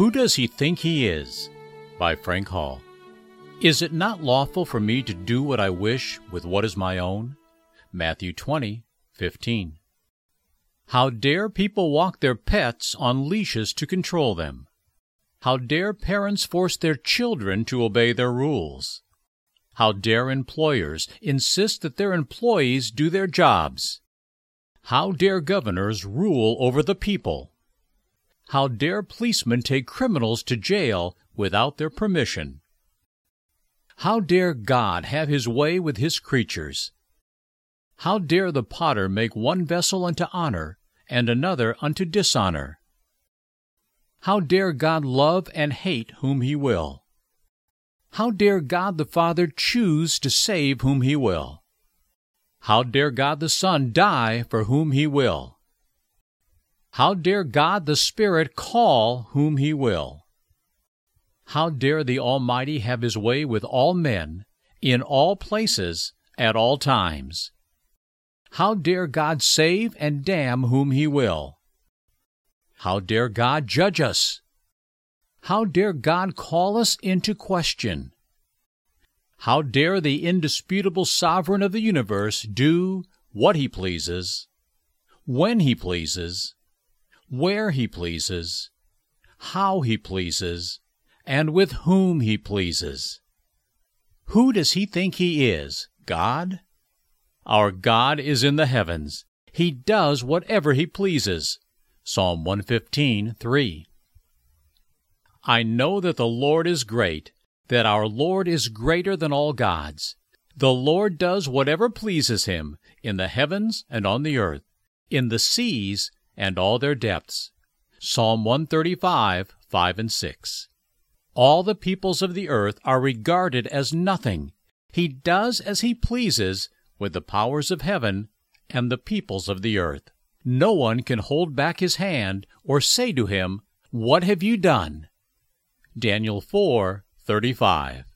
Who Does He Think He Is? by Frank Hall. Is it not lawful for me to do what I wish with what is my own? Matthew 20, 15. How dare people walk their pets on leashes to control them? How dare parents force their children to obey their rules? How dare employers insist that their employees do their jobs? How dare governors rule over the people? How dare policemen take criminals to jail without their permission? How dare God have his way with his creatures? How dare the potter make one vessel unto honor and another unto dishonor? How dare God love and hate whom he will? How dare God the Father choose to save whom he will? How dare God the Son die for whom he will? How dare God the Spirit call whom He will? How dare the Almighty have His way with all men, in all places, at all times? How dare God save and damn whom He will? How dare God judge us? How dare God call us into question? How dare the indisputable sovereign of the universe do what he pleases, when he pleases, where he pleases, how he pleases, and with whom he pleases. Who does he think he is? God? Our God is in the heavens. He does whatever he pleases. Psalm 115, 3. I know that the Lord is great, that our Lord is greater than all gods. The Lord does whatever pleases him in the heavens and on the earth, in the seas and all their depths. Psalm 135, 5 and 6. All the peoples of the earth are regarded as nothing. He does as he pleases with the powers of heaven and the peoples of the earth. No one can hold back his hand or say to him, What have you done? Daniel 4, 35.